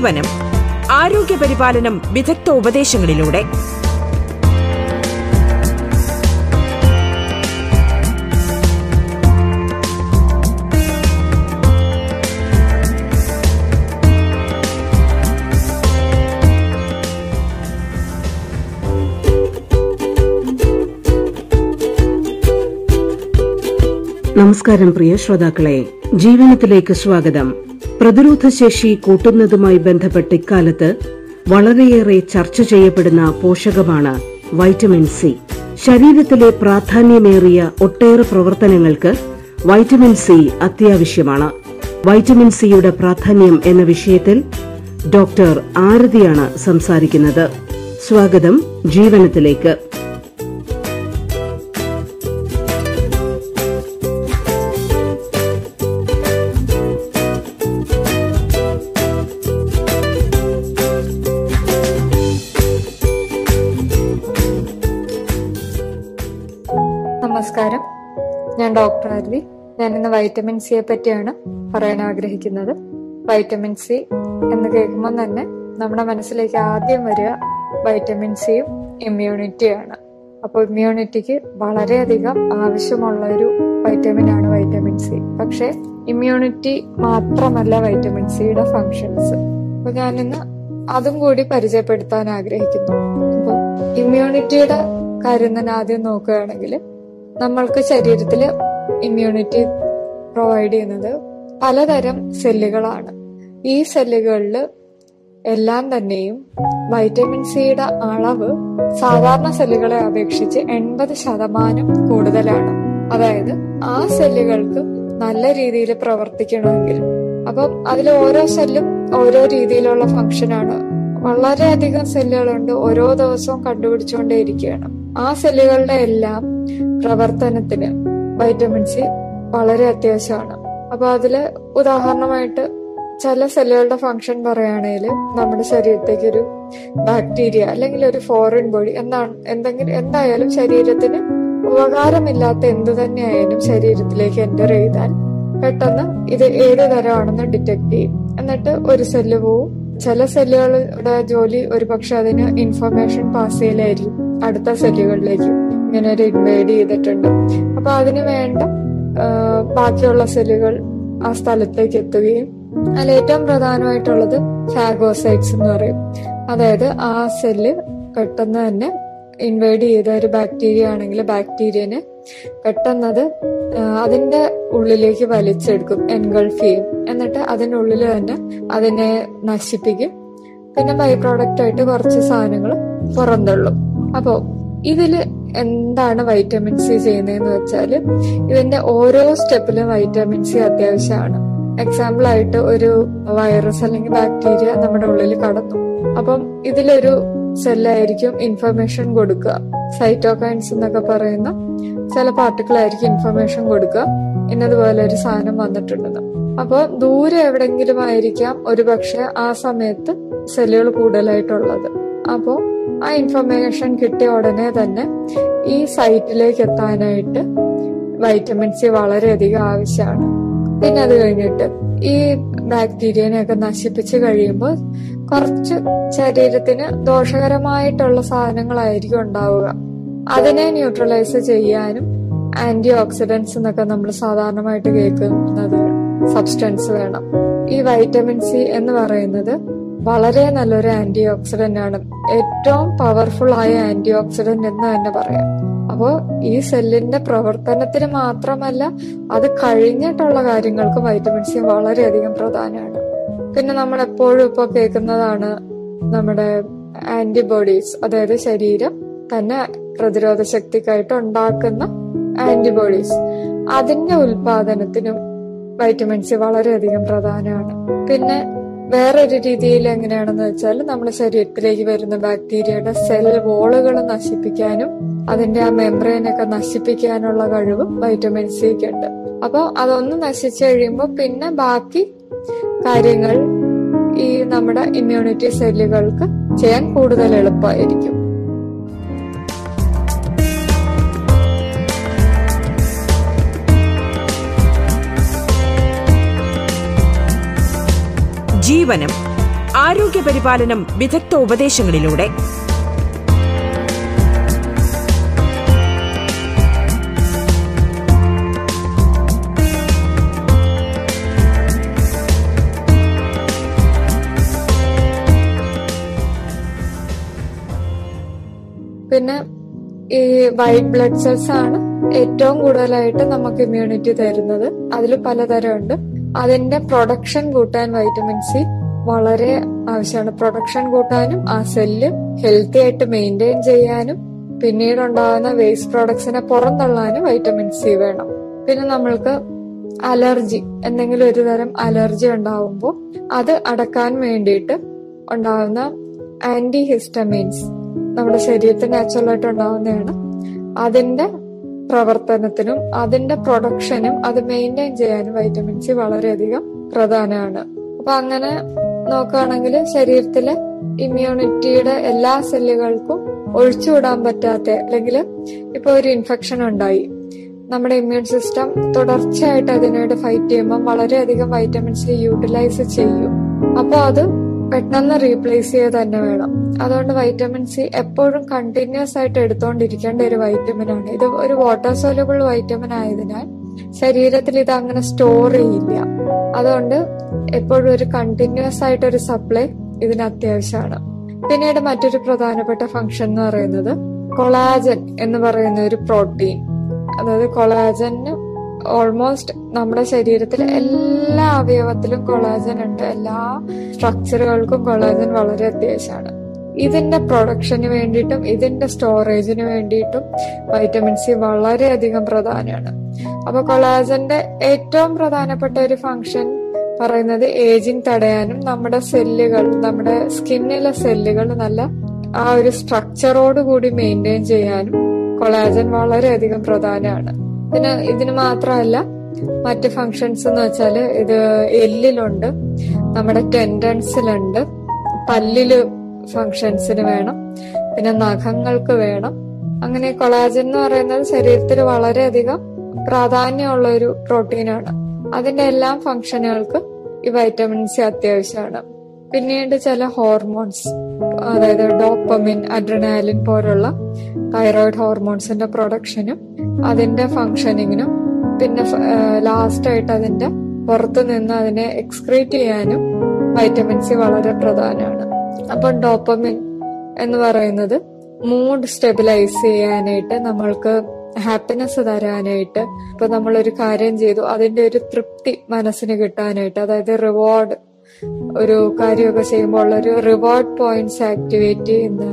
ജീവനം ആരോഗ്യ പരിപാലനം വിദഗ്ധ ഉപദേശങ്ങളിലൂടെ. നമസ്കാരം പ്രിയ ശ്രോതാക്കളെ. ജീവനത്തിലേക്ക് സ്വാഗതം. പ്രതിരോധശേഷി കൂട്ടുന്നതുമായി ബന്ധപ്പെട്ട് ഇക്കാലത്ത് വളരെയേറെ ചർച്ച ചെയ്യപ്പെടുന്ന പോഷകമാണ് വൈറ്റമിൻ സി. ശരീരത്തിലെ പ്രാധാന്യമേറിയ ഒട്ടേറെ പ്രവർത്തനങ്ങൾക്ക് വൈറ്റമിൻ സി അത്യാവശ്യമാണ്. വൈറ്റമിൻ സിയുടെ പ്രാധാന്യം എന്ന വിഷയത്തിൽ ഡോക്ടർ ആരതിയാണ് സംസാരിക്കുന്നത്. സ്വാഗതം ജീവനത്തിലേക്ക്. നമസ്കാരം. ഞാൻ ഡോക്ടർ ആർവി ഞാൻ ഇന്ന് വൈറ്റമിൻ സിയെ പറ്റിയാണ് പറയാൻ ആഗ്രഹിക്കുന്നത്. വൈറ്റമിൻ സി എന്ന് കേൾക്കുമ്പോൾ തന്നെ നമ്മുടെ മനസ്സിലേക്ക് ആദ്യം വരിക വൈറ്റമിൻ സിയും ഇമ്മ്യൂണിറ്റിയാണ് അപ്പോൾ ഇമ്മ്യൂണിറ്റിക്ക് വളരെയധികം ആവശ്യമുള്ള ഒരു വൈറ്റമിൻ ആണ് വൈറ്റമിൻ സി. പക്ഷേ ഇമ്മ്യൂണിറ്റി മാത്രമല്ല വൈറ്റമിൻ സിയുടെ ഫങ്ഷൻസ് അപ്പൊ ഞാനിന്ന് അതും കൂടി പരിചയപ്പെടുത്താൻ ആഗ്രഹിക്കുന്നു. ഇമ്മ്യൂണിറ്റിയുടെ കാര്യം തന്നെ ആദ്യം നോക്കുകയാണെങ്കിൽ നമ്മൾക്ക് ശരീരത്തിൽ ഇമ്മ്യൂണിറ്റി പ്രൊവൈഡ് ചെയ്യുന്നത് പലതരം സെല്ലുകളാണ് ഈ സെല്ലുകളിൽ എല്ലാം തന്നെയും വൈറ്റമിൻ സിയുടെ അളവ് സാധാരണ സെല്ലുകളെ അപേക്ഷിച്ച് എൺപത് ശതമാനം കൂടുതലാണ്. അതായത് ആ സെല്ലുകൾക്ക് നല്ല രീതിയിൽ പ്രവർത്തിക്കണമെങ്കിൽ. അപ്പം അതിൽ ഓരോ സെല്ലും ഓരോ രീതിയിലുള്ള ഫംഗ്ഷനാണ് വളരെയധികം സെല്ലുകളുണ്ട് ഓരോ ദിവസവും കണ്ടുപിടിച്ചുകൊണ്ടേയിരിക്കുകയാണ്. ആ സെല്ലുകളുടെ എല്ലാം പ്രവർത്തനത്തിന് വൈറ്റമിൻ സി വളരെ അത്യാവശ്യമാണ്. അപ്പൊ അതിൽ ഉദാഹരണമായിട്ട് ചില സെല്ലുകളുടെ ഫങ്ഷൻ പറയുകയാണെങ്കിൽ നമ്മുടെ ശരീരത്തേക്ക് ഒരു ബാക്ടീരിയ അല്ലെങ്കിൽ ഒരു ഫോറിൻ ബോഡി എന്താണ് എന്തെങ്കിലും എന്തായാലും ശരീരത്തിന് ഉപകാരമില്ലാത്ത എന്ത് തന്നെയായാലും ശരീരത്തിലേക്ക് എന്റർ ചെയ്താൽ പെട്ടെന്ന് ഇത് ഏത് തരമാണെന്ന് ഡിറ്റക്ട് ചെയ്യും. എന്നിട്ട് ഒരു സെല്ല് പോവും. ചില സെല്ലുകളുടെ ജോലി ഒരുപക്ഷെ അതിന് ഇൻഫർമേഷൻ പാസ് ചെയ്യലായിരിക്കും. അടുത്ത സെല്ലുകളിലേക്ക് ഇങ്ങനെ ഒരു ഇൻവേഡ് ചെയ്തിട്ടുണ്ട്. അപ്പൊ അതിന് വേണ്ട ബാക്കിയുള്ള സെല്ലുകൾ ആ സ്ഥലത്തേക്ക് എത്തുകയും അതിൽ ഏറ്റവും പ്രധാനമായിട്ടുള്ളത് ഫാഗോസൈറ്റ്സ് എന്ന് പറയും. അതായത് ആ സെല്ല് പെട്ടെന്ന് തന്നെ ഇൻവേഡ് ചെയ്ത ഒരു ബാക്ടീരിയ ആണെങ്കിൽ ബാക്ടീരിയനെ പെട്ടെന്നത് അതിന്റെ ഉള്ളിലേക്ക് വലിച്ചെടുക്കും എൻഗൾഫ് ചെയ്യും. എന്നിട്ട് അതിനുള്ളിൽ തന്നെ അതിനെ നശിപ്പിക്കും. പിന്നെ ബൈ പ്രോഡക്റ്റ് ആയിട്ട് കുറച്ച് സാധനങ്ങൾ പുറന്തള്ളും. അപ്പോ ഇതിൽ എന്താണ് വൈറ്റമിൻ സി ചെയ്യുന്നതെന്ന് വെച്ചാൽ ഇതിന്റെ ഓരോ സ്റ്റെപ്പിലും വൈറ്റമിൻ സി അത്യാവശ്യമാണ്. എക്സാമ്പിൾ ആയിട്ട് ഒരു വൈറസ് അല്ലെങ്കിൽ ബാക്ടീരിയ നമ്മുടെ ഉള്ളിൽ കടന്നു. അപ്പം ഇതിലൊരു സെല്ലായിരിക്കും ഇൻഫർമേഷൻ കൊടുക്കുക. സൈറ്റോകൈൻസ് എന്നൊക്കെ പറയുന്ന ചില പാർട്ടിക്കിൾ ആയിരിക്കും ഇൻഫർമേഷൻ കൊടുക്കുക. ഇന്നതുപോലെ ഒരു സാധനം വന്നിട്ടുണ്ടെന്ന്. അപ്പോൾ ദൂരെ എവിടെങ്കിലും ആയിരിക്കാം ഒരു പക്ഷെ ആ സമയത്ത് സെല്ലുകൾ കൂടുതലായിട്ടുള്ളത്. അപ്പോൾ ആ ഇൻഫർമേഷൻ കിട്ടിയ ഉടനെ തന്നെ ഈ സൈറ്റിലേക്ക് എത്താനായിട്ട് വൈറ്റമിൻ സി വളരെയധികം ആവശ്യമാണ്. പിന്നെ അത് കഴിഞ്ഞിട്ട് ഈ ബാക്ടീരിയനെയൊക്കെ നശിപ്പിച്ച് കഴിയുമ്പോൾ കുറച്ച് ശരീരത്തിന് ദോഷകരമായിട്ടുള്ള സാധനങ്ങളായിരിക്കും ഉണ്ടാവുക. അതിനെ ന്യൂട്രലൈസ് ചെയ്യാനും ആന്റി ഓക്സിഡൻസ് എന്നൊക്കെ നമ്മൾ സാധാരണമായിട്ട് കേൾക്കുന്നത് സബ്സ്റ്റൻസ് വേണം. ഈ വൈറ്റമിൻ സി എന്ന് പറയുന്നത് വളരെ നല്ലൊരു ആന്റി ഓക്സിഡന്റ് ആണ്. ഏറ്റവും പവർഫുൾ ആയ ആന്റി ഓക്സിഡന്റ് എന്ന് തന്നെ പറയാം. അപ്പോ ഈ സെല്ലിന്റെ പ്രവർത്തനത്തിന് മാത്രമല്ല അത് കഴിഞ്ഞിട്ടുള്ള കാര്യങ്ങൾക്ക് വൈറ്റമിൻ സി വളരെയധികം പ്രധാനമാണ്. പിന്നെ നമ്മൾ എപ്പോഴും ഇപ്പോൾ കേൾക്കുന്നതാണ് നമ്മുടെ ആന്റിബോഡീസ് അതായത് ശരീരം തന്നെ പ്രതിരോധ ശക്തിക്കായിട്ട് ഉണ്ടാക്കുന്ന ആന്റിബോഡീസ് അതിന്റെ ഉൽപാദനത്തിനും വൈറ്റമിൻ സി വളരെയധികം പ്രധാനമാണ്. പിന്നെ വേറൊരു രീതിയിൽ എങ്ങനെയാണെന്ന് വെച്ചാൽ നമ്മുടെ ശരീരത്തിലേക്ക് വരുന്ന ബാക്ടീരിയയുടെ സെൽ വോളുകൾ നശിപ്പിക്കാനും അതിന്റെ ആ മെംബ്രെയിനൊക്കെ നശിപ്പിക്കാനുള്ള കഴിവ് വൈറ്റമിൻ സിക്ക് ഉണ്ട്. അപ്പോൾ അതൊന്ന് നശിച്ചു കഴിയുമ്പോൾ പിന്നെ ബാക്കി കാര്യങ്ങൾ ഈ നമ്മുടെ ഇമ്മ്യൂണിറ്റി സെല്ലുകൾക്ക് ചെയ്യാൻ കൂടുതൽ എളുപ്പമായിരിക്കും. ജീവനം ആരോഗ്യപരിപാലനം വിദഗ്ധ ഉപദേശങ്ങളിലൂടെ. പിന്നെ ഈ വൈറ്റ് ബ്ലഡ് സെൽസ് ആണ് ഏറ്റവും കൂടുതലായിട്ട് നമുക്ക് ഇമ്മ്യൂണിറ്റി തരുന്നത്. അതിൽ പലതരം ഉണ്ട് അതിന്റെ പ്രൊഡക്ഷൻ കൂട്ടാൻ വൈറ്റമിൻ സി വളരെ ആവശ്യമാണ്. പ്രൊഡക്ഷൻ കൂട്ടാനും ആ സെല്ല് ഹെൽത്തി ആയിട്ട് മെയിന്റെയിൻ ചെയ്യാനും പിന്നീട് ഉണ്ടാകുന്ന വേസ്റ്റ് പ്രൊഡക്ട്സിനെ പുറന്തള്ളാനും വൈറ്റമിൻ സി വേണം. പിന്നെ നമ്മൾക്ക് അലർജി എന്തെങ്കിലും ഒരു തരം അലർജി ഉണ്ടാവുമ്പോൾ അത് അടക്കാൻ വേണ്ടിയിട്ട് ഉണ്ടാകുന്ന ആന്റി ഹിസ്റ്റമീൻസ് നമ്മുടെ ശരീരത്തിൽ നാച്ചുറൽ ആയിട്ട് ഉണ്ടാവുന്നതാണ്. അതിന്റെ പ്രവർത്തനത്തിനും അതിന്റെ പ്രൊഡക്ഷനും അത് മെയിന്റെയിൻ ചെയ്യാനും വൈറ്റമിൻ സി വളരെയധികം പ്രധാനമാണ്. അപ്പൊ അങ്ങനെ നോക്കുകയാണെങ്കിൽ ശരീരത്തിലെ ഇമ്മ്യൂണിറ്റിയുടെ എല്ലാ സെല്ലുകൾക്കും ഒഴിച്ചുവിടാൻ പറ്റാത്ത അല്ലെങ്കിൽ ഇപ്പൊ ഒരു ഇൻഫെക്ഷൻ ഉണ്ടായി. നമ്മുടെ ഇമ്മ്യൂൺ സിസ്റ്റം തുടർച്ചയായിട്ട് അതിനോട് ഫൈറ്റ് ചെയ്യുമ്പോൾ വളരെയധികം വൈറ്റമിൻ സി യൂട്ടിലൈസ് ചെയ്യും. അപ്പോൾ അത് പെട്ടെന്ന് റീപ്ലേസ് ചെയ്യുക തന്നെ വേണം. അതുകൊണ്ട് വൈറ്റമിൻ സി എപ്പോഴും കണ്ടിന്യൂസ് ആയിട്ട് എടുത്തുകൊണ്ടിരിക്കേണ്ട ഒരു വൈറ്റമിൻ ആണ്. ഇത് ഒരു വാട്ടർ സോലബിൾ വൈറ്റമിൻ ആയതിനാൽ ശരീരത്തിൽ ഇത് അങ്ങനെ സ്റ്റോർ ചെയ്യില്ല. അതുകൊണ്ട് എപ്പോഴും ഒരു കണ്ടിന്യൂസ് ആയിട്ട് ഒരു സപ്ലൈ ഇതിന് അത്യാവശ്യമാണ്. പിന്നീട് മറ്റൊരു പ്രധാനപ്പെട്ട ഫംഗ്ഷൻ എന്ന് പറയുന്നത് കൊളാജൻ എന്ന് പറയുന്ന ഒരു പ്രോട്ടീൻ അതായത് കൊളാജന് ഓൾമോസ്റ്റ് നമ്മുടെ ശരീരത്തിൽ എല്ലാ അവയവത്തിലും കൊളാജൻ ഉണ്ട്. എല്ലാ സ്ട്രക്ചറുകൾക്കും കൊളാജൻ വളരെ അത്യാവശ്യമാണ്. ഇതിന്റെ പ്രൊഡക്ഷന് വേണ്ടിയിട്ടും ഇതിന്റെ സ്റ്റോറേജിന് വേണ്ടിയിട്ടും വൈറ്റമിൻ സി വളരെയധികം പ്രധാനമാണ്. അപ്പൊ കൊളാജന്റെ ഏറ്റവും പ്രധാനപ്പെട്ട ഒരു ഫംഗ്ഷൻ പറയുന്നത് ഏജിങ് തടയാനും നമ്മുടെ സെല്ലുകൾ നമ്മുടെ സ്കിന്നിലെ സെല്ലുകൾ നല്ല ആ ഒരു സ്ട്രക്ചറോട് കൂടി മെയിന്റെയിൻ ചെയ്യാനും കൊളാജൻ വളരെയധികം പ്രധാനമാണ്. പിന്നെ ഇതിന് മാത്രമല്ല മറ്റ് ഫങ്ഷൻസ് എന്ന് വെച്ചാൽ ഇത് എല്ലിലുണ്ട് നമ്മുടെ ടെൻഡൻസിലുണ്ട് പല്ലിൽ ഫങ്ഷൻസിന് വേണം പിന്നെ നഖങ്ങൾക്ക് വേണം. അങ്ങനെ കൊളാജൻ എന്ന് പറയുന്നത് ശരീരത്തിൽ വളരെയധികം പ്രാധാന്യമുള്ള ഒരു പ്രോട്ടീനാണ്. അതിന്റെ എല്ലാ ഫങ്ഷനുകൾക്ക് ഈ വൈറ്റമിൻ സി അത്യാവശ്യമാണ്. പിന്നീട് ചില ഹോർമോൺസ് അതായത് ഡോപ്പമിൻ അഡ്രനാലിൻ പോലുള്ള തൈറോയിഡ് ഹോർമോൺസിന്റെ പ്രൊഡക്ഷനും അതിന്റെ ഫങ്ഷനിങ്ങിനും പിന്നെ ലാസ്റ്റ് ആയിട്ട് അതിന്റെ പുറത്തു നിന്ന് അതിനെ എക്സ്ക്രീറ്റ് ചെയ്യാനും വൈറ്റമിൻ സി വളരെ പ്രധാനമാണ്. അപ്പൊ ഡോപ്പമിൻ എന്ന് പറയുന്നത് മൂഡ് സ്റ്റെബിലൈസ് ചെയ്യാനായിട്ട് നമ്മൾക്ക് ഹാപ്പിനെസ് തരാനായിട്ട് ഇപ്പൊ നമ്മൾ ഒരു കാര്യം ചെയ്തു അതിന്റെ ഒരു തൃപ്തി മനസ്സിന് കിട്ടാനായിട്ട് അതായത് റിവാർഡ് ഒരു കാര്യമൊക്കെ ചെയ്യുമ്പോൾ ഒരു റിവാർഡ് പോയിന്റ്സ് ആക്ടിവേറ്റ് ചെയ്യുന്ന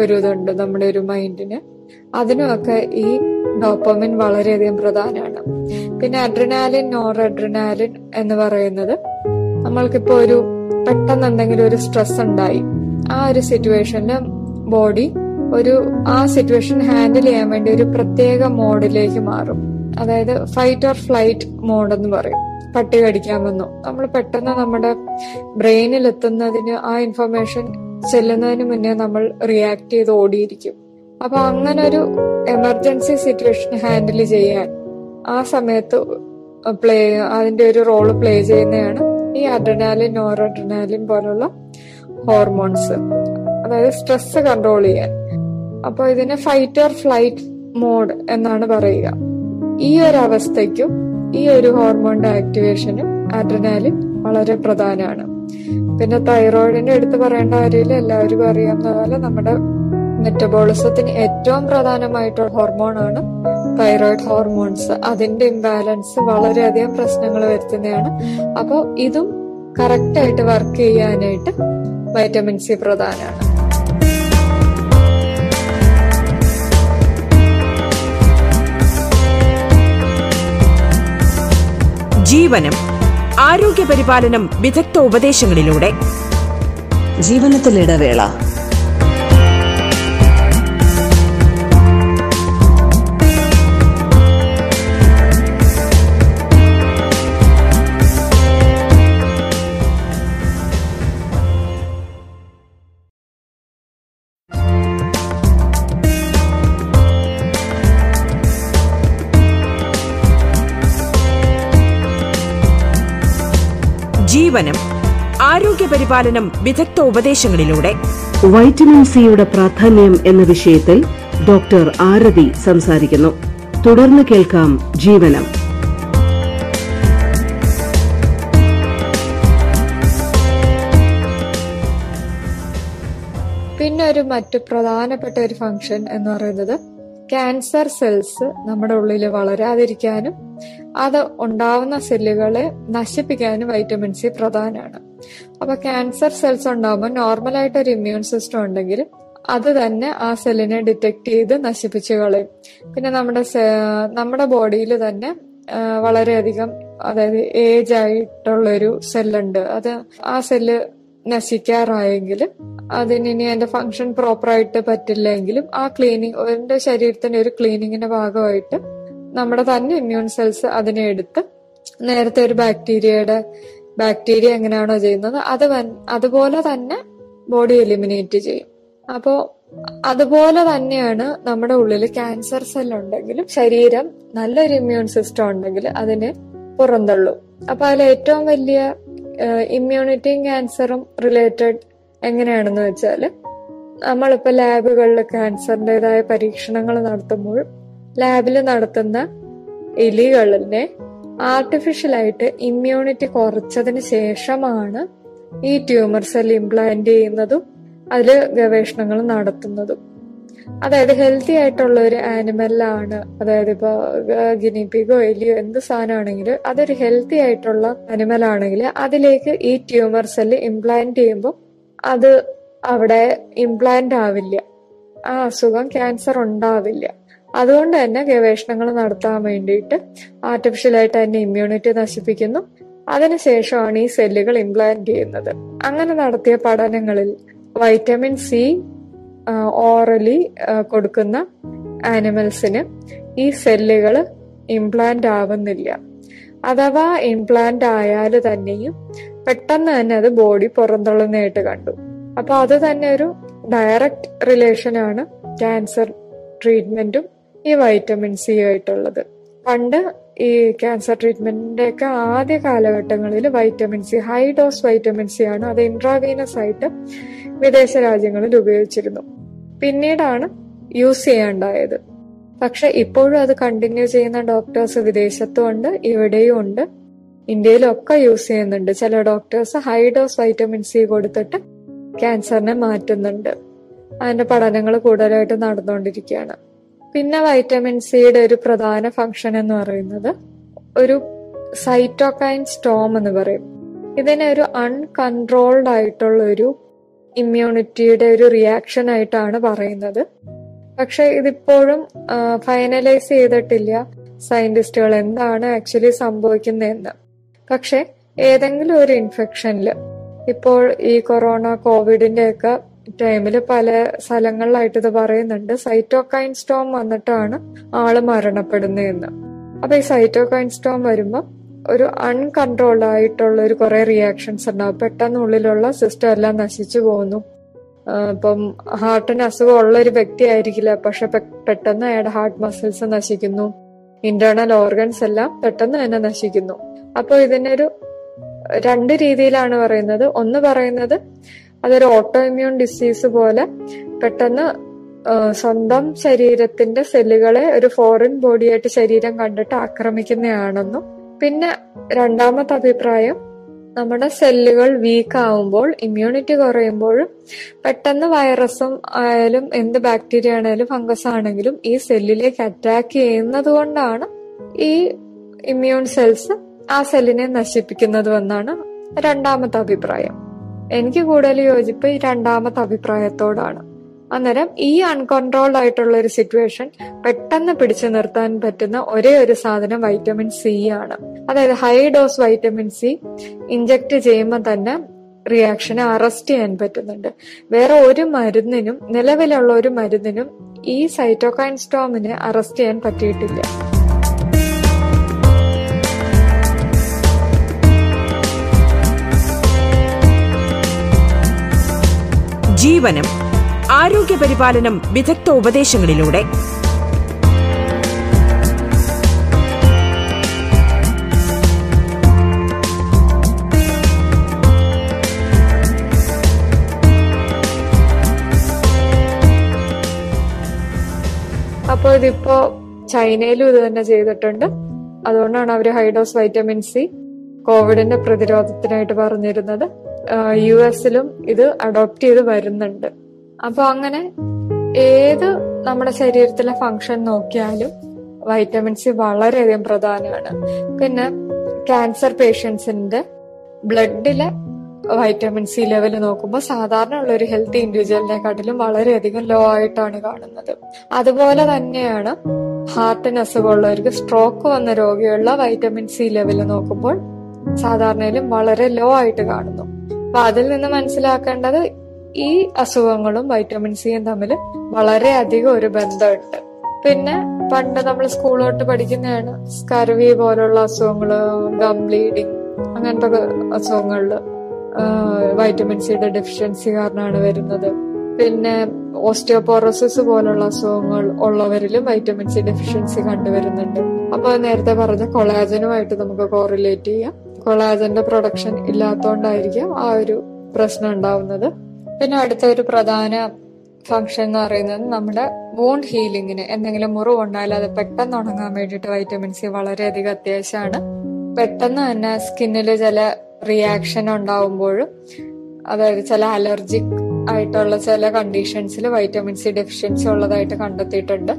ഒരു ഇതുണ്ട് നമ്മുടെ ഒരു മൈൻഡിന് അതിനുമൊക്കെ ഈ ഡോപ്പമിൻ വളരെയധികം പ്രധാനമാണ്. പിന്നെ അഡ്രിനാലിൻ നോർ അഡ്രിനാലിൻ എന്ന് പറയുന്നത് നമ്മൾക്കിപ്പോ ഒരു പെട്ടെന്ന് എന്തെങ്കിലും ഒരു സ്ട്രെസ് ഉണ്ടായി ആ ഒരു സിറ്റുവേഷനിൽ ബോഡി ഒരു ആ സിറ്റുവേഷൻ ഹാൻഡിൽ ചെയ്യാൻ വേണ്ടി ഒരു പ്രത്യേക മോഡിലേക്ക് മാറും. അതായത് ഫൈറ്റ് ഓർ ഫ്ലൈറ്റ് മോഡ് എന്ന് പറയും. പട്ടി കടിക്കാൻ വന്നു. നമ്മൾ പെട്ടെന്ന് നമ്മുടെ ബ്രെയിനിൽ എത്തുന്നതിന് ആ ഇൻഫർമേഷൻ ചെല്ലുന്നതിന് മുന്നേ നമ്മൾ റിയാക്ട് ചെയ്ത് ഓടിയിരിക്കും. അപ്പൊ അങ്ങനെ ഒരു എമർജൻസി സിറ്റുവേഷൻ ഹാൻഡിൽ ചെയ്യാൻ ആ സമയത്ത് പ്ലേ അതിന്റെ ഒരു റോൾ പ്ലേ ചെയ്യുന്നതാണ് ഈ അഡ്രനാലിൻ നോർ അഡ്രനാലിൻ പോലുള്ള ഹോർമോൺസ് അതായത് സ്ട്രെസ് കൺട്രോൾ ചെയ്യാൻ. അപ്പൊ ഇതിനെ ഫൈറ്റ് ഓർ ഫ്ലൈറ്റ് മോഡ് എന്നാണ് പറയുക. ഈ ഒരു അവസ്ഥയ്ക്കും ഈ ഒരു ഹോർമോണിന്റെ ആക്ടിവേഷനും അഡ്രനാലിൻ വളരെ പ്രധാനമാണ്. പിന്നെ തൈറോയിഡിന്റെ എടുത്ത് പറയേണ്ട കാര്യമില്ല. എല്ലാവർക്കും അറിയാവുന്ന പോലെ നമ്മുടെ മെറ്റബോളിസത്തിന് ഏറ്റവും പ്രധാനമായിട്ടുള്ള ഹോർമോൺ ആണ് തൈറോയിഡ് ഹോർമോൺസ് അതിന്റെ ഇംബാലൻസ് വളരെയധികം പ്രശ്നങ്ങൾ വരുത്തുന്നതാണ്. അപ്പോൾ ഇതും കറക്റ്റ് ആയിട്ട് വർക്ക് ചെയ്യാനായിട്ട് വൈറ്റമിൻ സി പ്രധാനമാണ്. ജീവനം ആരോഗ്യ പരിപാലനം വിദഗ്ധ ഉപദേശങ്ങളിലൂടെ. ജീവനത്തിലിടവേള ജീവനം ആരോഗ്യ പരിപാലനം വിദഗ്ധ ഉപദേശങ്ങളിലൂടെ. വൈറ്റമിൻ സിയുടെ പ്രാധാന്യം എന്ന വിഷയത്തിൽ ഡോക്ടർ ആരതി സംസാരിക്കുന്നു. തുടർന്ന് കേൾക്കാം ജീവനം. പിന്നെ ഒരു മറ്റു പ്രധാനപ്പെട്ട ഒരു ഫംഗ്ഷൻ എന്ന് പറയുന്നത് ക്യാൻസർ സെൽസ് നമ്മുടെ ഉള്ളിൽ വളരാതിരിക്കാനും അത് ഉണ്ടാവുന്ന സെല്ലുകളെ നശിപ്പിക്കാനും വൈറ്റമിൻ സി പ്രധാനമാണ് അപ്പൊ ക്യാൻസർ സെൽസ് ഉണ്ടാകുമ്പോൾ നോർമലായിട്ട് ഒരു ഇമ്മ്യൂൺ സിസ്റ്റം ഉണ്ടെങ്കിൽ അത് തന്നെ ആ സെല്ലിനെ ഡിറ്റക്ട് ചെയ്ത് നശിപ്പിച്ചു കളയും. പിന്നെ നമ്മുടെ നമ്മുടെ ബോഡിയിൽ തന്നെ വളരെയധികം അതായത് ഏജ് ആയിട്ടുള്ളൊരു സെല്ലുണ്ട് അത് ആ സെല്ല് നശിക്കാറായെങ്കിൽ അതിന് അതിന്റെ ഫങ്ഷൻ പ്രോപ്പറായിട്ട് പറ്റില്ലെങ്കിലും ആ ക്ലീനിങ് എന്റെ ശരീരത്തിന്റെ ഒരു ക്ലീനിങ്ങിന്റെ ഭാഗമായിട്ട് നമ്മുടെ തന്നെ ഇമ്മ്യൂൺ സെൽസ് അതിനെ എടുത്ത് നേരത്തെ ഒരു ബാക്ടീരിയയുടെ ബാക്ടീരിയ എങ്ങനെയാണോ ചെയ്യുന്നത് അത് അതുപോലെ തന്നെ ബോഡി എലിമിനേറ്റ് ചെയ്യും. അപ്പോ അതുപോലെ തന്നെയാണ് നമ്മുടെ ഉള്ളിൽ ക്യാൻസർ സെൽ ഉണ്ടെങ്കിലും ശരീരം നല്ലൊരു ഇമ്മ്യൂൺ സിസ്റ്റം ഉണ്ടെങ്കിൽ അതിനെ പുറന്തള്ളും. അപ്പൊ അതിൽ ഏറ്റവും വലിയ ഇമ്മ്യൂണിറ്റിയും ക്യാൻസറും റിലേറ്റഡ് എങ്ങനെയാണെന്ന് വെച്ചാൽ നമ്മളിപ്പോ ലാബുകളിൽ ക്യാൻസറിന്റെതായ പരീക്ഷണങ്ങൾ നടത്തുമ്പോൾ ലാബിൽ നടത്തുന്ന എലികളിനെ ആർട്ടിഫിഷ്യലായിട്ട് ഇമ്മ്യൂണിറ്റി കുറച്ചതിന് ശേഷമാണ് ഈ ട്യൂമർ സെൽ ഇംപ്ലാന്റ് ചെയ്യുന്നതും അതിൽ ഗവേഷണങ്ങൾ നടത്തുന്നതും. അതായത് ഹെൽത്തി ആയിട്ടുള്ള ഒരു ആനിമലിലാണ് അതായത് ഇപ്പോ ഗിനിപ്പിഗോ എലിയോ എന്ത് സാധനമാണെങ്കിലും അതൊരു ഹെൽത്തി ആയിട്ടുള്ള അനിമൽ ആണെങ്കിൽ അതിലേക്ക് ഈ ട്യൂമർ സെല്ല് ഇംപ്ലാന്റ് ചെയ്യുമ്പോൾ അത് അവിടെ ഇംപ്ലാന്റ് ആവില്ല. ആ അസുഖം ക്യാൻസർ ഉണ്ടാവില്ല. അതുകൊണ്ട് തന്നെ ഗവേഷണങ്ങൾ നടത്താൻ വേണ്ടിയിട്ട് ആർട്ടിഫിഷ്യലായിട്ട് അതിന്റെ ഇമ്മ്യൂണിറ്റി നശിപ്പിക്കുന്നു. അതിനുശേഷമാണ് ഈ സെല്ലുകൾ ഇംപ്ലാന്റ് ചെയ്യുന്നത്. അങ്ങനെ നടത്തിയ പഠനങ്ങളിൽ വൈറ്റമിൻ സി ഓറലി കൊടുക്കുന്ന ആനിമൽസിന് ഈ സെല്ലുകൾ ഇംപ്ലാന്റ് ആവുന്നില്ല. അഥവാ ഇംപ്ലാന്റ് ആയാൽ തന്നെയും പെട്ടെന്ന് തന്നെ അത് ബോഡി പുറന്തള്ളുന്നതായിട്ട് കണ്ടു. അപ്പൊ അത് തന്നെ ഒരു ഡയറക്റ്റ് റിലേഷൻ ആണ് ക്യാൻസർ ട്രീറ്റ്മെന്റും ഈ വൈറ്റമിൻ സി ആയിട്ടുള്ളത്. പണ്ട് ഈ ക്യാൻസർ ട്രീറ്റ്മെന്റിന്റെ ഒക്കെ ആദ്യ കാലഘട്ടങ്ങളിൽ vitamin C high dose vitamin C ആണ് അത് ഇൻട്രാവീനസ് ആയിട്ട് വിദേശ രാജ്യങ്ങളിൽ ഉപയോഗിച്ചിരുന്നു. പിന്നീടാണ് യൂസ് ചെയ്യാണ്ടായത് പക്ഷെ ഇപ്പോഴും അത് കണ്ടിന്യൂ ചെയ്യുന്ന ഡോക്ടേഴ്സ് വിദേശത്തും ഉണ്ട് ഇവിടെയും ഉണ്ട്. ഇന്ത്യയിലൊക്കെ യൂസ് ചെയ്യുന്നുണ്ട്. ചില doctors high dose vitamin C കൊടുത്തിട്ട് ക്യാൻസറിനെ മാറ്റുന്നുണ്ട്. അതിന്റെ പഠനങ്ങൾ കൂടുതലായിട്ട് നടന്നുകൊണ്ടിരിക്കുകയാണ്. പിന്നെ വൈറ്റമിൻ സിയുടെ ഒരു പ്രധാന ഫംഗ്ഷൻ എന്ന് പറയുന്നത് ഒരു സൈറ്റോകൈൻ സ്റ്റോം എന്ന് പറയും. ഇതിനെ ഒരു അൺകൺട്രോൾഡ് ആയിട്ടുള്ള ഒരു ഇമ്മ്യൂണിറ്റിയുടെ ഒരു റിയാക്ഷൻ ആയിട്ടാണ് പറയുന്നത്. പക്ഷെ ഇതിപ്പോഴും ഫൈനലൈസ് ചെയ്തിട്ടില്ല സയന്റിസ്റ്റുകൾ എന്താണ് ആക്ച്വലി സംഭവിക്കുന്നതെന്ന്. പക്ഷെ ഏതെങ്കിലും ഒരു ഇൻഫെക്ഷനിൽ ഇപ്പോൾ ഈ കൊറോണ കോവിഡിന്റെ ഒക്കെ ടൈമിൽ പല സ്ഥലങ്ങളിലായിട്ട് ഇത് പറയുന്നുണ്ട്. സൈറ്റോകൈൻ സ്റ്റോം വന്നിട്ടാണ് ആൾ മരണപ്പെടുന്നതെന്ന്. അപ്പൊ ഈ സൈറ്റോകൈൻ സ്റ്റോം വരുമ്പോൾ ഒരു അൺകൺട്രോൾഡ് ആയിട്ടുള്ള ഒരു കുറെ റിയാക്ഷൻസ് ഉണ്ടാവും. പെട്ടെന്ന് ഉള്ളിലുള്ള സിസ്റ്റം എല്ലാം നശിച്ചു പോകുന്നു. ഇപ്പം ഹാർട്ടിന് അസുഖം ഉള്ള ഒരു വ്യക്തി ആയിരിക്കില്ല പക്ഷെ പെട്ടെന്ന് അയാളുടെ ഹാർട്ട് മസിൽസ് നശിക്കുന്നു. ഇന്റേണൽ ഓർഗൻസ് എല്ലാം പെട്ടെന്ന് തന്നെ നശിക്കുന്നു. അപ്പോൾ ഇതിനൊരു രണ്ട് രീതിയിലാണ് പറയുന്നത്. ഒന്ന് പറയുന്നത് അതൊരു ഓട്ടോ ഇമ്മ്യൂൺ ഡിസീസ് പോലെ പെട്ടെന്ന് സ്വന്തം ശരീരത്തിന്റെ സെല്ലുകളെ ഒരു ഫോറിൻ ബോഡിയായിട്ട് ശരീരം കണ്ടിട്ട് ആക്രമിക്കുന്നതാണെന്നും പിന്നെ രണ്ടാമത്തെ അഭിപ്രായം നമ്മുടെ സെല്ലുകൾ വീക്ക് ആവുമ്പോൾ ഇമ്മ്യൂണിറ്റി കുറയുമ്പോഴും പെട്ടെന്ന് വൈറസും ആയാലും എന്ത് ബാക്ടീരിയ ആണെങ്കിലും ഫംഗസ് ആണെങ്കിലും ഈ സെല്ലിലേക്ക് അറ്റാക്ക് ചെയ്യുന്നത് കൊണ്ടാണ് ഈ ഇമ്മ്യൂൺ സെൽസ് ആ സെല്ലിനെ നശിപ്പിക്കുന്നത് എന്നാണ് രണ്ടാമത്തെ അഭിപ്രായം. എനിക്ക് കൂടുതൽ യോജിപ്പ് ഈ രണ്ടാമത്തെ അഭിപ്രായത്തോടാണ്. അന്നേരം ഈ അൺകൺട്രോൾഡ് ആയിട്ടുള്ള ഒരു സിറ്റുവേഷൻ പെട്ടെന്ന് പിടിച്ചു നിർത്താൻ പറ്റുന്ന ഒരേ ഒരു സാധനം വൈറ്റമിൻ സി ആണ്. അതായത് high dose vitamin C inject ചെയ്യുമ്പോൾ തന്നെ റിയാക്ഷനെ അറസ്റ്റ് ചെയ്യാൻ പറ്റുന്നുണ്ട്. വേറെ ഒരു മരുന്നിനും നിലവിലുള്ള ഒരു മരുന്നിനും ഈ സൈറ്റോകൈൻ സ്റ്റോമിനെ അറസ്റ്റ് ചെയ്യാൻ പറ്റിയിട്ടില്ല. ജീവനം ആരോഗ്യപരിപാലനം വിദഗ്ധ ഉപദേശങ്ങളിലൂടെ. അപ്പോൾ ഇതിപ്പോ ചൈനയിലും ഇത് തന്നെ ചെയ്തിട്ടുണ്ട്. അതുകൊണ്ടാണ് അവർ ഹൈഡോസ് വൈറ്റമിൻ സി കോവിഡിന്റെ പ്രതിരോധത്തിനായിട്ട് പറഞ്ഞിരുന്നത്. യു എസിലും ഇത് അഡോപ്റ്റ് ചെയ്ത് വരുന്നുണ്ട്. അപ്പൊ അങ്ങനെ ഏത് നമ്മുടെ ശരീരത്തിലെ ഫങ്ഷൻ നോക്കിയാലും വൈറ്റമിൻ സി വളരെയധികം പ്രധാനമാണ്. പിന്നെ ക്യാൻസർ പേഷ്യൻസിന്റെ ബ്ലഡിലെ വൈറ്റമിൻ സി ലെവൽ നോക്കുമ്പോൾ സാധാരണ ഉള്ള ഒരു ഹെൽത്തി ഇൻഡിവിജ്വലിനെക്കാട്ടിലും വളരെയധികം ലോ ആയിട്ടാണ് കാണുന്നത്. അതുപോലെ തന്നെയാണ് ഹാർട്ടിന് അസുഖമുള്ളവർക്ക് സ്ട്രോക്ക് വന്ന രോഗിയുള്ള വൈറ്റമിൻ സി ലെവൽ നോക്കുമ്പോൾ സാധാരണയിലും വളരെ ലോ ആയിട്ട് കാണുന്നു. അപ്പൊ അതിൽ നിന്ന് മനസ്സിലാക്കേണ്ടത് ഈ അസുഖങ്ങളും വൈറ്റമിൻ സിയും തമ്മിൽ വളരെയധികം ഒരു ബന്ധമുണ്ട്. പിന്നെ പണ്ട് നമ്മൾ സ്കൂളിലോട്ട് പഠിക്കുന്നതാണ് സ്കർവി പോലുള്ള അസുഖങ്ങൾ ഗം ബ്ലീഡിങ് അങ്ങനത്തെ അസുഖങ്ങളിൽ വൈറ്റമിൻ സിയുടെ ഡെഫിഷ്യൻസി കാരണമാണ് വരുന്നത്. പിന്നെ ഓസ്റ്റിയോപോറോസിസ് പോലുള്ള അസുഖങ്ങൾ ഉള്ളവരിലും വൈറ്റമിൻ സി ഡെഫിഷ്യൻസി കണ്ടുവരുന്നുണ്ട്. അപ്പൊ നേരത്തെ പറഞ്ഞ കൊളാജനുമായിട്ട് നമുക്ക് കോറിലേറ്റ് ചെയ്യാം. കൊളാജന്റെ പ്രൊഡക്ഷൻ ഇല്ലാത്തതുകൊണ്ടായിരിക്കാം ആ ഒരു പ്രശ്നം ഉണ്ടാവുന്നത്. പിന്നെ അടുത്ത ഒരു പ്രധാന ഫംഗ്ഷൻ എന്ന് പറയുന്നത് നമ്മുടെ വോണ്ട് ഹീലിങ്ങിന് എന്തെങ്കിലും മുറിവുണ്ടായാൽ അത് പെട്ടെന്ന് ഉണങ്ങാൻ വേണ്ടിയിട്ട് വൈറ്റമിൻ സി വളരെയധികം അത്യാവശ്യമാണ്. പെട്ടെന്ന് തന്നെ സ്കിന്നിൽ ചില റിയാക്ഷൻ ഉണ്ടാവുമ്പോഴും അതായത് ചില അലർജിക് ആയിട്ടുള്ള ചില കണ്ടീഷൻസിൽ വൈറ്റമിൻ സി ഡെഫിഷ്യൻസി ഉള്ളതായിട്ട് കണ്ടെത്തിയിട്ടുണ്ട്.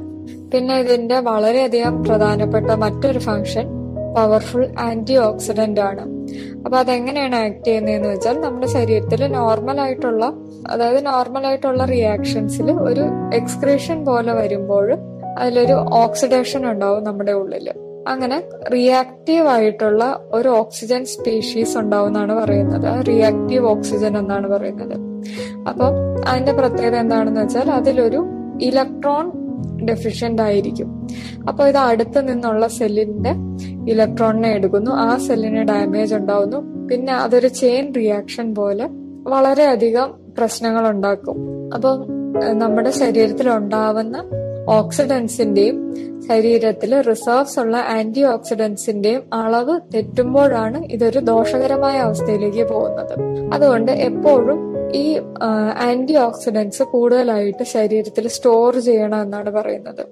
പിന്നെ ഇതിന്റെ വളരെയധികം പ്രധാനപ്പെട്ട മറ്റൊരു ഫംഗ്ഷൻ പവർഫുൾ ആന്റി ഓക്സിഡന്റ് ആണ്. അപ്പൊ അതെങ്ങനെയാണ് ആക്ട് ചെയ്യുന്നതെന്ന് വെച്ചാൽ നമ്മുടെ ശരീരത്തിൽ നോർമൽ ആയിട്ടുള്ള അതായത് നോർമൽ ആയിട്ടുള്ള റിയാക്ഷൻസിൽ ഒരു എക്സ്ക്രീഷൻ പോലെ വരുമ്പോൾ അതിലൊരു ഓക്സിഡേഷൻ ഉണ്ടാവും നമ്മുടെ ഉള്ളിൽ അങ്ങനെ റിയാക്റ്റീവ് ആയിട്ടുള്ള ഒരു ഓക്സിജൻ സ്പീഷീസ് ഉണ്ടാവും എന്നാണ് പറയുന്നത് റിയാക്റ്റീവ് ഓക്സിജൻ എന്നാണ് പറയുന്നത്. അപ്പം അതിന്റെ പ്രത്യേകത എന്താണെന്ന് വെച്ചാൽ അതിലൊരു ഇലക്ട്രോൺ ഡെഫിഷ്യന്റ് ആയിരിക്കും. അപ്പൊ ഇത് അടുത്ത് നിന്നുള്ള സെല്ലിന്റെ ഇലക്ട്രോണിനെ എടുക്കുന്നു. ആ സെല്ലിന് ഡാമേജ് ഉണ്ടാവുന്നു. പിന്നെ അതൊരു ചെയിൻ റിയാക്ഷൻ പോലെ വളരെയധികം പ്രശ്നങ്ങൾ ഉണ്ടാക്കും. അപ്പം നമ്മുടെ ശരീരത്തിൽ ഉണ്ടാവുന്ന ഓക്സിഡൻസിന്റെയും ശരീരത്തിൽ റിസർവ്സ് ഉള്ള ആന്റി ഓക്സിഡൻസിന്റെയും അളവ് തെറ്റുമ്പോഴാണ് ഇതൊരു ദോഷകരമായ അവസ്ഥയിലേക്ക് പോകുന്നത്. അതുകൊണ്ട് എപ്പോഴും ഈ ആന്റി ഓക്സിഡൻസ് കൂടുതലായിട്ട് ശരീരത്തിൽ സ്റ്റോർ ചെയ്യണം എന്നാണ് പറയുന്നത്.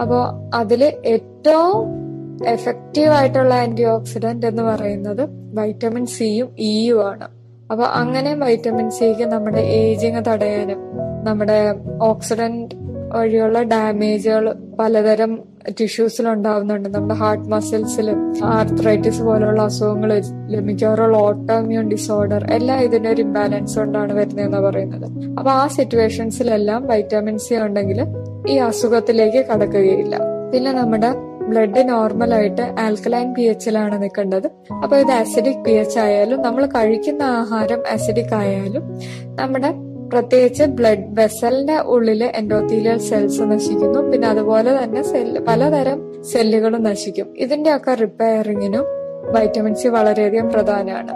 അപ്പോൾ അതിൽ ഏറ്റവും എഫക്റ്റീവ് ആയിട്ടുള്ള ആന്റി ഓക്സിഡന്റ് എന്ന് പറയുന്നത് വൈറ്റമിൻ സിയും ഇയും ആണ്. അപ്പൊ അങ്ങനെ വൈറ്റമിൻ സിക്ക് നമ്മുടെ ഏജിങ് തടയാനും നമ്മുടെ ഓക്സിഡന്റ് വഴിയുള്ള ഡാമേജുകൾ പലതരം ടിഷ്യൂസിൽ ഉണ്ടാവുന്നുണ്ട് നമ്മുടെ ഹാർട്ട് മസിൽസിലും ആർത്രൈറ്റിസ് പോലുള്ള അസുഖങ്ങൾ മിക്കവാറുള്ള ഓട്ടോമ്യൂൺ ഡിസോർഡർ എല്ലാം ഇതിന്റെ ഒരു ഇംബാലൻസ് കൊണ്ടാണ് വരുന്നതെന്ന് പറയുന്നത്. അപ്പൊ ആ സിറ്റുവേഷൻസിലെല്ലാം വൈറ്റമിൻ സി ഉണ്ടെങ്കിൽ ഈ അസുഖത്തിലേക്ക് കടക്കുകയില്ല. പിന്നെ നമ്മുടെ ബ്ലഡ് നോർമൽ ആയിട്ട് ആൽക്കലൈൻ പി എച്ചിലാണ് നിൽക്കേണ്ടത്. അപ്പൊ ഇത് ആസിഡിക് പി എച്ച് ആയാലും നമ്മൾ കഴിക്കുന്ന ആഹാരം ആസിഡിക് ആയാലും നമ്മുടെ പ്രത്യേകിച്ച് ബ്ലഡ് വെസലിന്റെ ഉള്ളിൽ എൻഡോത്തീലിയൽ സെൽസ് നശിക്കുന്നു. പിന്നെ അതുപോലെ തന്നെ സെല്ല് പലതരം സെല്ലുകളും നശിക്കും. ഇതിന്റെയൊക്കെ റിപ്പയറിങ്ങിനും വൈറ്റമിൻ സി വളരെയധികം പ്രധാനമാണ്.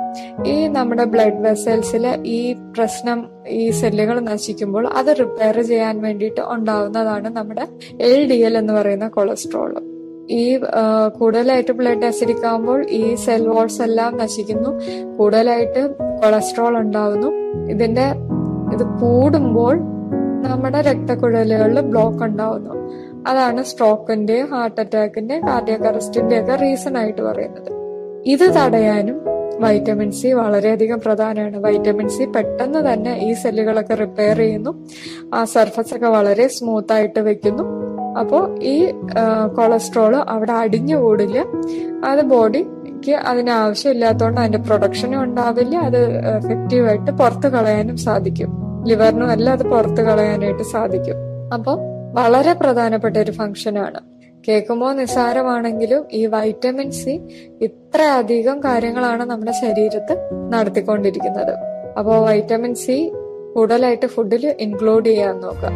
ഈ നമ്മുടെ ബ്ലഡ് വെസൽസിലെ ഈ പ്രശ്നം ഈ സെല്ലുകൾ നശിക്കുമ്പോൾ അത് റിപ്പയർ ചെയ്യാൻ വേണ്ടിയിട്ട് ഉണ്ടാവുന്നതാണ് നമ്മുടെ എൽ ഡി എൽ എന്ന് പറയുന്ന കൊളസ്ട്രോൾ ഈ കൂടുതലായിട്ട് ബ്ലഡ് അസിഡിക് ആകുമ്പോൾ ഈ സെൽ വാൾസ് എല്ലാം നശിക്കുന്നു. കൂടുതലായിട്ട് കൊളസ്ട്രോൾ ഉണ്ടാവുന്നു. ഇതിന്റെ ഇത് കൂടുമ്പോൾ നമ്മുടെ രക്തക്കുഴലുകളിൽ ബ്ലോക്ക് ഉണ്ടാവുന്നു. അതാണ് സ്ട്രോക്കിന്റെ ഹാർട്ട് അറ്റാക്കിന്റെ കാർഡിയക് അറസ്റ്റിന്റെ ഒക്കെ റീസൺ ആയിട്ട് പറയുന്നത്. ഇത് തടയാനും വൈറ്റമിൻ സി വളരെയധികം പ്രധാനമാണ്. വൈറ്റമിൻ സി പെട്ടെന്ന് തന്നെ ഈ സെല്ലുകളൊക്കെ റിപ്പയർ ചെയ്യുന്നു. ആ സർഫസ് ഒക്കെ വളരെ സ്മൂത്ത് ആയിട്ട് വെക്കുന്നു. അപ്പോൾ ഈ കൊളസ്ട്രോൾ അവിടെ അടിഞ്ഞു കൂടില്ല അത് ബോഡിക്ക് അതിന് ആവശ്യമില്ലാത്തതുകൊണ്ട് അതിന്റെ പ്രൊഡക്ഷനും ഉണ്ടാവില്ല. അത് എഫക്റ്റീവായിട്ട് പുറത്തു കളയാനും സാധിക്കും. ലിവറിനും അല്ല അത് പുറത്തു കളയാനായിട്ട് സാധിക്കും. അപ്പോൾ വളരെ പ്രധാനപ്പെട്ട ഒരു ഫംഗ്ഷനാണ് കേൾക്കുമ്പോൾ നിസ്സാരമാണെങ്കിലും ഈ വൈറ്റമിൻ സി ഇത്ര അധികം കാര്യങ്ങളാണ് നമ്മുടെ ശരീരത്ത് നടത്തിക്കൊണ്ടിരിക്കുന്നത്. അപ്പോൾ വൈറ്റമിൻ സി കൂടുതലായിട്ട് ഫുഡിൽ ഇൻക്ലൂഡ് ചെയ്യാൻ നോക്കുക.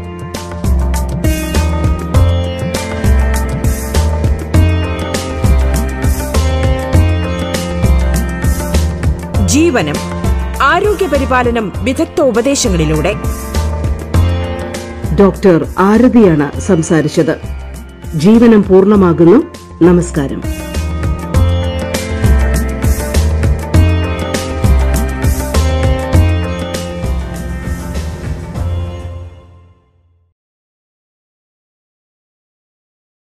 ജീവനം ആരോഗ്യപരിപാലനം വിദഗ്ധ ഉപദേശങ്ങളിലൂടെ. ഡോക്ടർ ആരതിയാണ് സംസാരിച്ചത്. ജീവനം പൂർണമാകുന്നു. നമസ്കാരം.